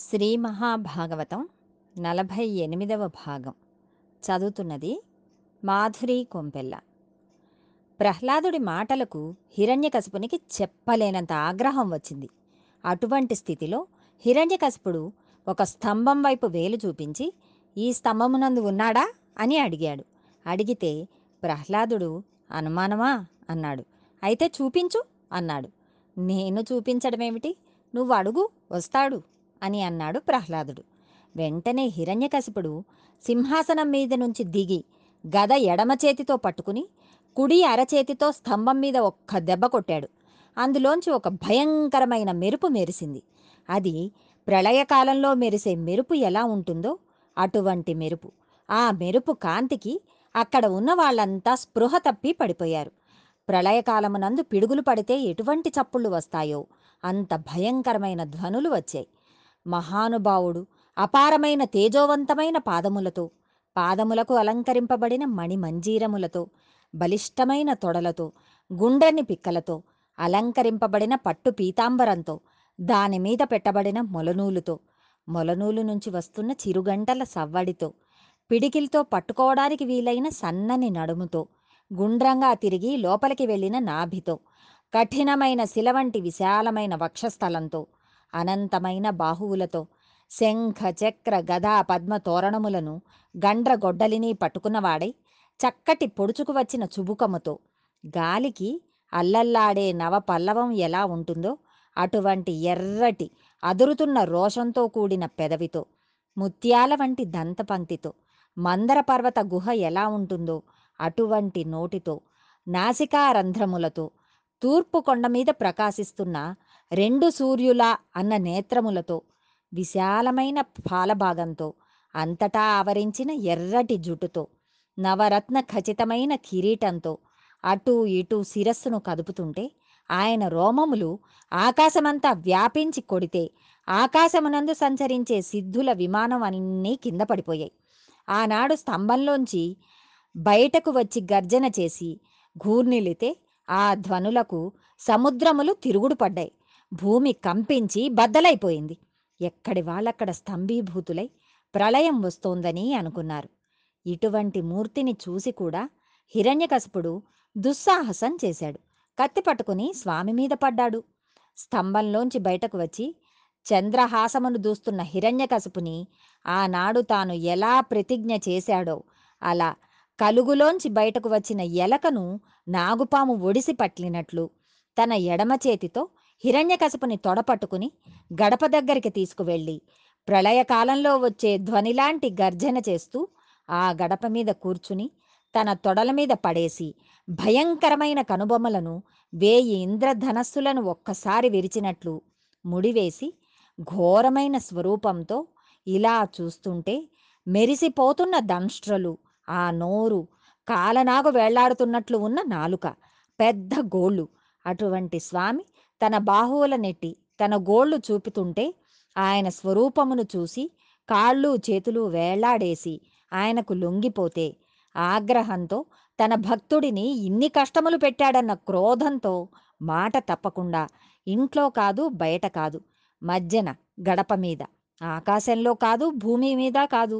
శ్రీ మహాభాగవతం నలభై ఎనిమిదవ భాగం. చదువుతున్నది మాధురి కొంపెల్ల. ప్రహ్లాదుడి మాటలకు హిరణ్యకశపునికి చెప్పలేనంత ఆగ్రహం వచ్చింది. అటువంటి స్థితిలో హిరణ్యకశపుడు ఒక స్తంభం వైపు వేలు చూపించి ఈ స్తంభమునందు ఉన్నాడా? అని అడిగాడు. అడిగితే ప్రహ్లాదుడు అనుమానమా? అన్నాడు. అయితే చూపించు అన్నాడు. నేను చూపించడమేమిటి? నువ్వు అడుగు వస్తాడు. అని అన్నాడు ప్రహ్లాదుడు. వెంటనే హిరణ్యకశిపుడు సింహాసనం మీద నుంచి దిగి గద ఎడమ చేతితో పట్టుకుని కుడి అరచేతితో స్తంభం మీద ఒక్క దెబ్బ కొట్టాడు. అందులోంచి ఒక భయంకరమైన మెరుపు మెరిసింది. అది ప్రళయకాలంలో మెరిసే మెరుపు ఎలా ఉంటుందో అటువంటి మెరుపు. ఆ మెరుపు కాంతికి అక్కడ ఉన్న వాళ్ళంతా స్పృహ తప్పి పడిపోయారు. ప్రళయకాలమునందు పిడుగులు పడితే ఎటువంటి చప్పుళ్ళు వస్తాయో అంత భయంకరమైన ధ్వనులు వచ్చాయి. మహానుభావుడు అపారమైన తేజోవంతమైన పాదములతో పాదములకు అలంకరింపబడిన మణిమంజీరములతో బలిష్టమైన తొడలతో గుండ్రని పిక్కలతో అలంకరింపబడిన పట్టు పీతాంబరంతో దానిమీద పెట్టబడిన మొలనూలుతో మొలనూలు నుంచి వస్తున్న చిరుగంటల సవ్వడితో పిడికిలతో పట్టుకోవడానికి వీలైన సన్నని నడుముతో గుండ్రంగా తిరిగి లోపలికి వెళ్ళిన నాభితో కఠినమైన శిల వంటి విశాలమైన వక్షస్థలంతో అనంతమైన బాహువులతో శంఖ చక్ర గదా పద్మ తోరణములను గండ్ర గొడ్డలిని పట్టుకున్నవాడై చక్కటి పొడుచుకు వచ్చిన చుబుకముతో గాలికి అల్లల్లాడే నవ పల్లవం ఎలా ఉంటుందో అటువంటి ఎర్రటి అదురుతున్న రోషంతో కూడిన పెదవితో ముత్యాల వంటి దంతపంక్తితో మందర పర్వత గుహ ఎలా ఉంటుందో అటువంటి నోటితో నాసికా రంధ్రములతో తూర్పు కొండ మీద ప్రకాశిస్తున్న రెండు సూర్యుల అన్న నేత్రములతో విశాలమైన పాలభాగంతో అంతటా ఆవరించిన ఎర్రటి జుట్టుతో నవరత్న ఖచ్చితమైన కిరీటంతో అటు ఇటు శిరస్సును కదుపుతుంటే ఆయన రోమములు ఆకాశమంతా వ్యాపించి కొడితే ఆకాశమునందు సంచరించే సిద్ధుల విమానం అన్నీ కింద పడిపోయాయి. ఆనాడు స్తంభంలోంచి బయటకు వచ్చి గర్జన చేసి ఘూర్నిలితే ఆ ధ్వనులకు సముద్రములు తిరుగుడు పడ్డాయి. భూమి కంపించి బద్దలైపోయింది. ఎక్కడి వాళ్ళక్కడ స్తంభీభూతులై ప్రళయం వస్తోందని అనుకున్నారు. ఇటువంటి మూర్తిని చూసి కూడా హిరణ్యకశపుడు దుస్సాహసం చేశాడు. కత్తి పట్టుకుని స్వామి మీద పడ్డాడు. స్తంభంలోంచి బయటకు వచ్చి చంద్రహాసమును దూస్తున్న హిరణ్యకశపుని ఆనాడు తాను ఎలా ప్రతిజ్ఞ చేశాడో అలా కలుగులోంచి బయటకు వచ్చిన ఎలకను నాగుపాము ఒడిసి పట్లినట్లు తన ఎడమ చేతితో హిరణ్యకశపుని తొడపట్టుకుని గడప దగ్గరికి తీసుకువెళ్ళి ప్రళయకాలంలో వచ్చే ధ్వనిలాంటి గర్జన చేస్తూ ఆ గడప మీద కూర్చుని తన తొడల మీద పడేసి భయంకరమైన కనుబొమ్మలను వేయి ఇంద్రధనస్సులను ఒక్కసారి విరిచినట్లు ముడివేసి ఘోరమైన స్వరూపంతో ఇలా చూస్తుంటే మెరిసిపోతున్న దంష్ట్రలు ఆ నోరు కాలనాగు వేళ్ళాడుతున్నట్లు ఉన్న నాలుక పెద్ద గోళ్ళు అటువంటి స్వామి తన బాహువుల నెట్టి తన గోళ్ళు చూపుతుంటే ఆయన స్వరూపమును చూసి కాళ్ళు చేతులు వేళ్ళాడేసి ఆయనకు లొంగిపోతే ఆగ్రహంతో తన భక్తుడిని ఇన్ని కష్టములు పెట్టాడన్న క్రోధంతో మాట తప్పకుండా ఇంట్లో కాదు బయట కాదు మధ్యన గడప మీద ఆకాశంలో కాదు భూమి మీద కాదు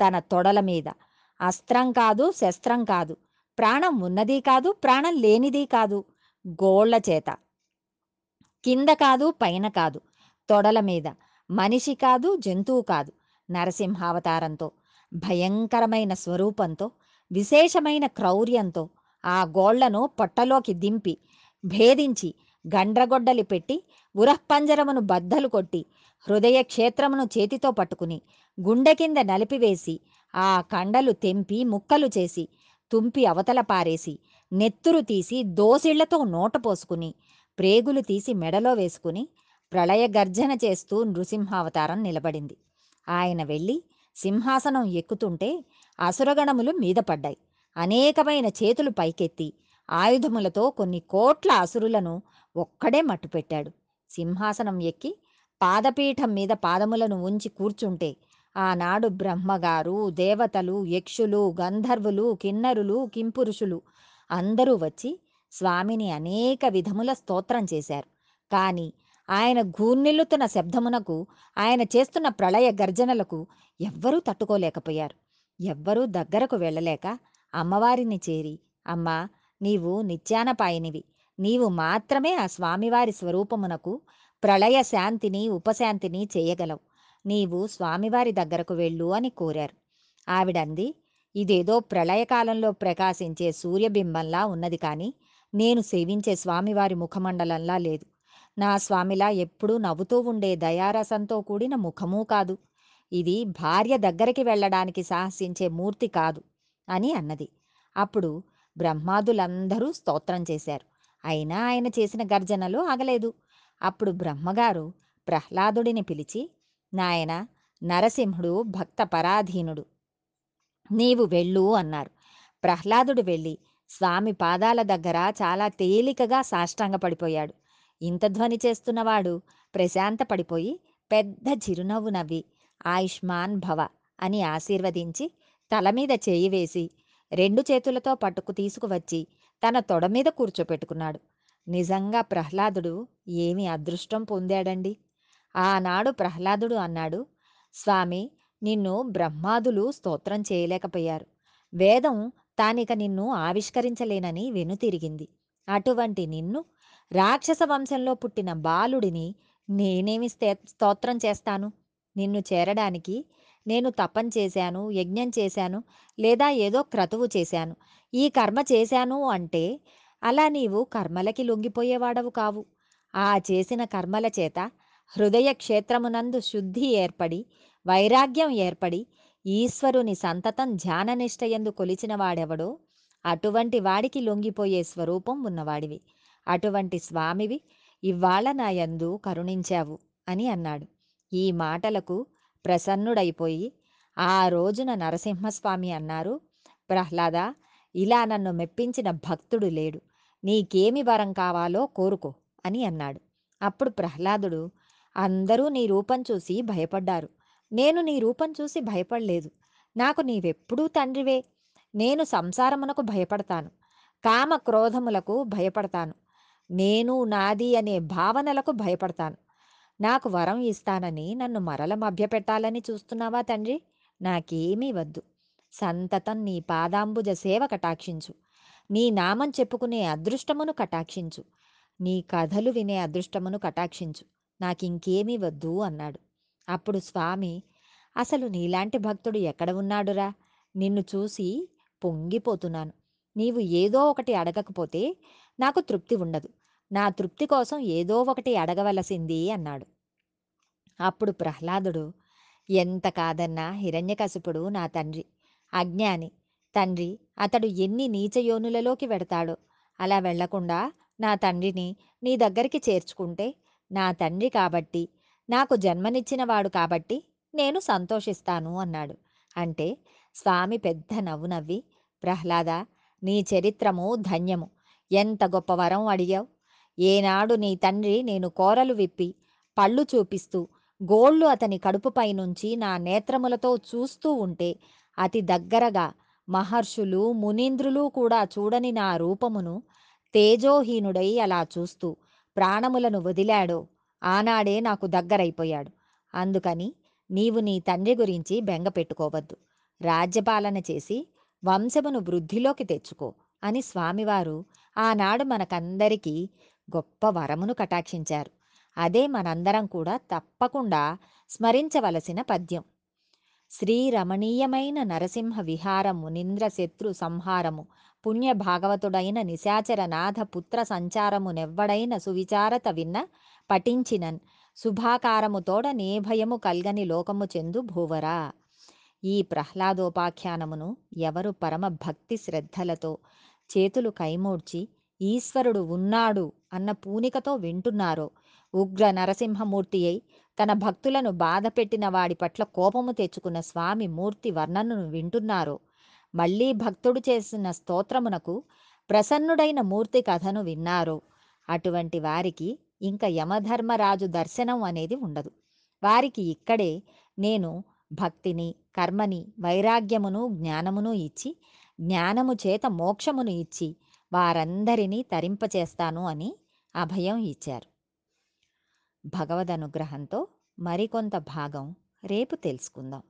తన తొడల మీద. అస్త్రం కాదు శస్త్రం కాదు ప్రాణం ఉన్నది కాదు ప్రాణం లేనిది కాదు గోళ్ళ చేత. కింద కాదు పైన కాదు. తొడల మీద. మనిషి కాదు జంతువు కాదు. నరసింహావతారంతో భయంకరమైన స్వరూపంతో విశేషమైన క్రౌర్యంతో ఆ గోళ్ళను పొట్టలోకి దింపి భేదించి గండ్రగొడ్డలి పెట్టి ఉరఃపంజరమును బద్దలు కొట్టి హృదయ క్షేత్రమును చేతితో పట్టుకుని గుండె కింద నలిపివేసి ఆ కండలు తెంపి ముక్కలు చేసి తుంపి అవతల పారేసి నెత్తురు తీసి దోసిళ్ళతో నోట పోసుకుని ప్రేగులు తీసి మెడలో వేసుకుని ప్రళయ గర్జన చేస్తూ నృసింహావతారం నిలబడింది. ఆయన వెళ్ళి సింహాసనం ఎక్కుతుంటే అసురగణములు మీద పడ్డాయి. అనేకమైన చేతులు పైకెత్తి ఆయుధములతో కొన్ని కోట్ల అసురులను ఒక్కడే మట్టుపెట్టాడు. సింహాసనం ఎక్కి పాదపీఠం మీద పాదములను ఉంచి కూర్చుంటే ఆనాడు బ్రహ్మగారు దేవతలు యక్షులు గంధర్వులు కిన్నరులు కింపురుషులు అందరూ వచ్చి స్వామిని అనేక విధముల స్తోత్రం చేశారు. కానీ ఆయన గూర్నిల్లుతున్న శబ్దమునకు ఆయన చేస్తున్న ప్రళయ గర్జనలకు ఎవ్వరూ తట్టుకోలేకపోయారు. ఎవ్వరూ దగ్గరకు వెళ్ళలేక అమ్మవారిని చేరి అమ్మా నీవు నిత్యానపాయనివి. నీవు మాత్రమే ఆ స్వామివారి స్వరూపమునకు ప్రళయ శాంతిని ఉపశాంతిని చేయగలవు. నీవు స్వామివారి దగ్గరకు వెళ్ళు అని కోరారు. ఆవిడంది ఇదేదో ప్రళయకాలంలో ప్రకాశించే సూర్యబింబంలా ఉన్నది కానీ నేను సేవించే స్వామివారి ముఖమండలంలా లేదు. నా స్వామిలా ఎప్పుడూ నవ్వుతూ ఉండే దయారసంతో కూడిన ముఖమూ కాదు. ఇది భార్య దగ్గరికి వెళ్ళడానికి సాహసించే మూర్తి కాదు అని అన్నది. అప్పుడు బ్రహ్మాదులందరూ స్తోత్రం చేశారు. అయినా ఆయన చేసిన గర్జనలు ఆగలేదు. అప్పుడు బ్రహ్మగారు ప్రహ్లాదుడిని పిలిచి నాయన నరసింహుడు భక్త పరాధీనుడు నీవు వెళ్ళు అన్నారు. ప్రహ్లాదుడు వెళ్ళి స్వామి పాదాల దగ్గర చాలా తేలికగా సాష్టాంగపడిపోయాడు ఇంత ధ్వని చేస్తున్నవాడు ప్రశాంత పడిపోయి పెద్ద చిరునవ్వు నవ్వి ఆయుష్మాన్ భవ అని ఆశీర్వదించి తల మీద చేయి వేసి రెండు చేతులతో పట్టుకు తీసుకువచ్చి తన తొడ మీద కూర్చోపెట్టుకున్నాడు. నిజంగా ప్రహ్లాదుడు ఏమి అదృష్టం పొందాడండి? ఆనాడు ప్రహ్లాదుడు అన్నాడు స్వామి నిన్ను బ్రహ్మాదులు స్తోత్రం చేయలేకపోయారు. వేదం తానిక నిన్ను ఆవిష్కరించలేనని వెనుతిరిగింది. అటువంటి నిన్ను రాక్షస వంశంలో పుట్టిన బాలుడిని నేనేమి స్తే- స్తోత్రం చేస్తాను? నిన్ను చేరడానికి నేను తపం చేశాను యజ్ఞం చేశాను లేదా ఏదో క్రతువు చేశాను. ఈ కర్మ చేశాను అంటే అలా నీవు కర్మలకి లొంగిపోయేవాడవు కావు. ఆ చేసిన కర్మల చేత హృదయ క్షేత్రమునందు శుద్ధి ఏర్పడి వైరాగ్యం ఏర్పడి ఈశ్వరుని సంతతం ధ్యాననిష్టయందు కొలిచిన వాడెవడో అటువంటి వాడికి లొంగిపోయే స్వరూపం ఉన్నవాడివి. అటువంటి స్వామివి ఇవాళ నా యందు కరుణించావు అని అన్నాడు. ఈ మాటలకు ప్రసన్నుడైపోయి ఆ రోజున నరసింహస్వామి అన్నారు ప్రహ్లాద ఇలా నన్ను మెప్పించిన భక్తుడు లేడు. నీకేమి వరం కావాలో కోరుకో అని అన్నాడు. అప్పుడు ప్రహ్లాదుడు అందరూ నీ రూపం చూసి భయపడ్డారు. నేను నీ రూపం చూసి భయపడలేదు. నాకు నీవెప్పుడూ తండ్రివే. నేను సంసారమునకు భయపడతాను. కామ క్రోధములకు భయపడతాను. నేను నాది అనే భావనలకు భయపడతాను. నాకు వరం ఇస్తానని నన్ను మరల మభ్యపెట్టాలని చూస్తున్నావా తండ్రి? నాకేమీ వద్దు. సంతతం నీ పాదాంబుజ సేవ కటాక్షించు. నీ నామం చెప్పుకునే అదృష్టమును కటాక్షించు. నీ కథలు వినే అదృష్టమును కటాక్షించు. నాకింకేమీ వద్దు అన్నాడు. అప్పుడు స్వామి అసలు నీలాంటి భక్తుడు ఎక్కడ ఉన్నాడురా? నిన్ను చూసి పొంగిపోతున్నాను. నీవు ఏదో ఒకటి అడగకపోతే నాకు తృప్తి ఉండదు. నా తృప్తి కోసం ఏదో ఒకటి అడగవలసింది అన్నాడు. అప్పుడు ప్రహ్లాదుడు ఎంత కాదన్నా హిరణ్యకశిపుడు నా తండ్రి. అజ్ఞాని. తండ్రి అతడు ఎన్ని నీచయోనులలోకి వెడతాడో. అలా వెళ్ళకుండా నా తండ్రిని నీ దగ్గరికి చేర్చుకుంటే నా తండ్రి కాబట్టి నాకు జన్మనిచ్చినవాడు కాబట్టి నేను సంతోషిస్తాను అన్నాడు. అంటే స్వామి పెద్ద నవ్వు నవ్వి ప్రహ్లాద నీ చరిత్రము ధన్యము. ఎంత గొప్ప వరం అడిగావు? ఏనాడు నీ తండ్రి నేను కోరలు విప్పి పళ్ళు చూపిస్తూ గోళ్ళు అతని కడుపుపై నుంచి నా నేత్రములతో చూస్తూ ఉంటే అతి దగ్గరగా మహర్షులు మునీంద్రులు కూడా చూడని నా రూపమును తేజోహీనుడై అలా చూస్తూ ప్రాణములను వదిలాడో ఆనాడే నాకు దగ్గరైపోయాడు. అందుకని నీవు నీ తండ్రి గురించి బెంగ పెట్టుకోవద్దు. రాజ్యపాలన చేసి వంశమును వృద్ధిలోకి తెచ్చుకో అని స్వామివారు ఆనాడు మనకందరికీ గొప్ప వరమును కటాక్షించారు. అదే మనందరం కూడా తప్పకుండా స్మరించవలసిన పద్యం. శ్రీరమణీయమైన నరసింహ విహారము నింద్రశత్రు సంహారము పుణ్య భాగవతుడైన నిశాచర నాథ పుత్ర సంచారమునెవ్వడైన సువిచారత విన్న పఠించినన్. శుభాకారముతోడ నే భయము కల్గని లోకము చెందు భూవరా. ఈ ప్రహ్లాదోపాఖ్యానమును ఎవరు పరమ భక్తి శ్రద్ధలతో చేతులు కైమూడ్చి ఈశ్వరుడు ఉన్నాడు అన్న పూనికతో వింటున్నారో ఉగ్ర నరసింహమూర్తి అయి తన భక్తులను బాధపెట్టిన వాడి పట్ల కోపము తెచ్చుకున్న స్వామి మూర్తి వర్ణనను వింటున్నారో మళ్ళీ భక్తుడు చేసిన స్తోత్రమునకు ప్రసన్నుడైన మూర్తి కథను విన్నారో. అటువంటి వారికి ఇంకా యమధర్మరాజు దర్శనం అనేది ఉండదు. వారికి ఇక్కడే నేను భక్తిని కర్మని వైరాగ్యమును జ్ఞానమును ఇచ్చి జ్ఞానము చేత మోక్షమును ఇచ్చి వారందరినీ తరింపచేస్తాను అని అభయం ఇచ్చారు. భగవదనుగ్రహంతో మరికొంత భాగం రేపు తెలుసుకుందాం.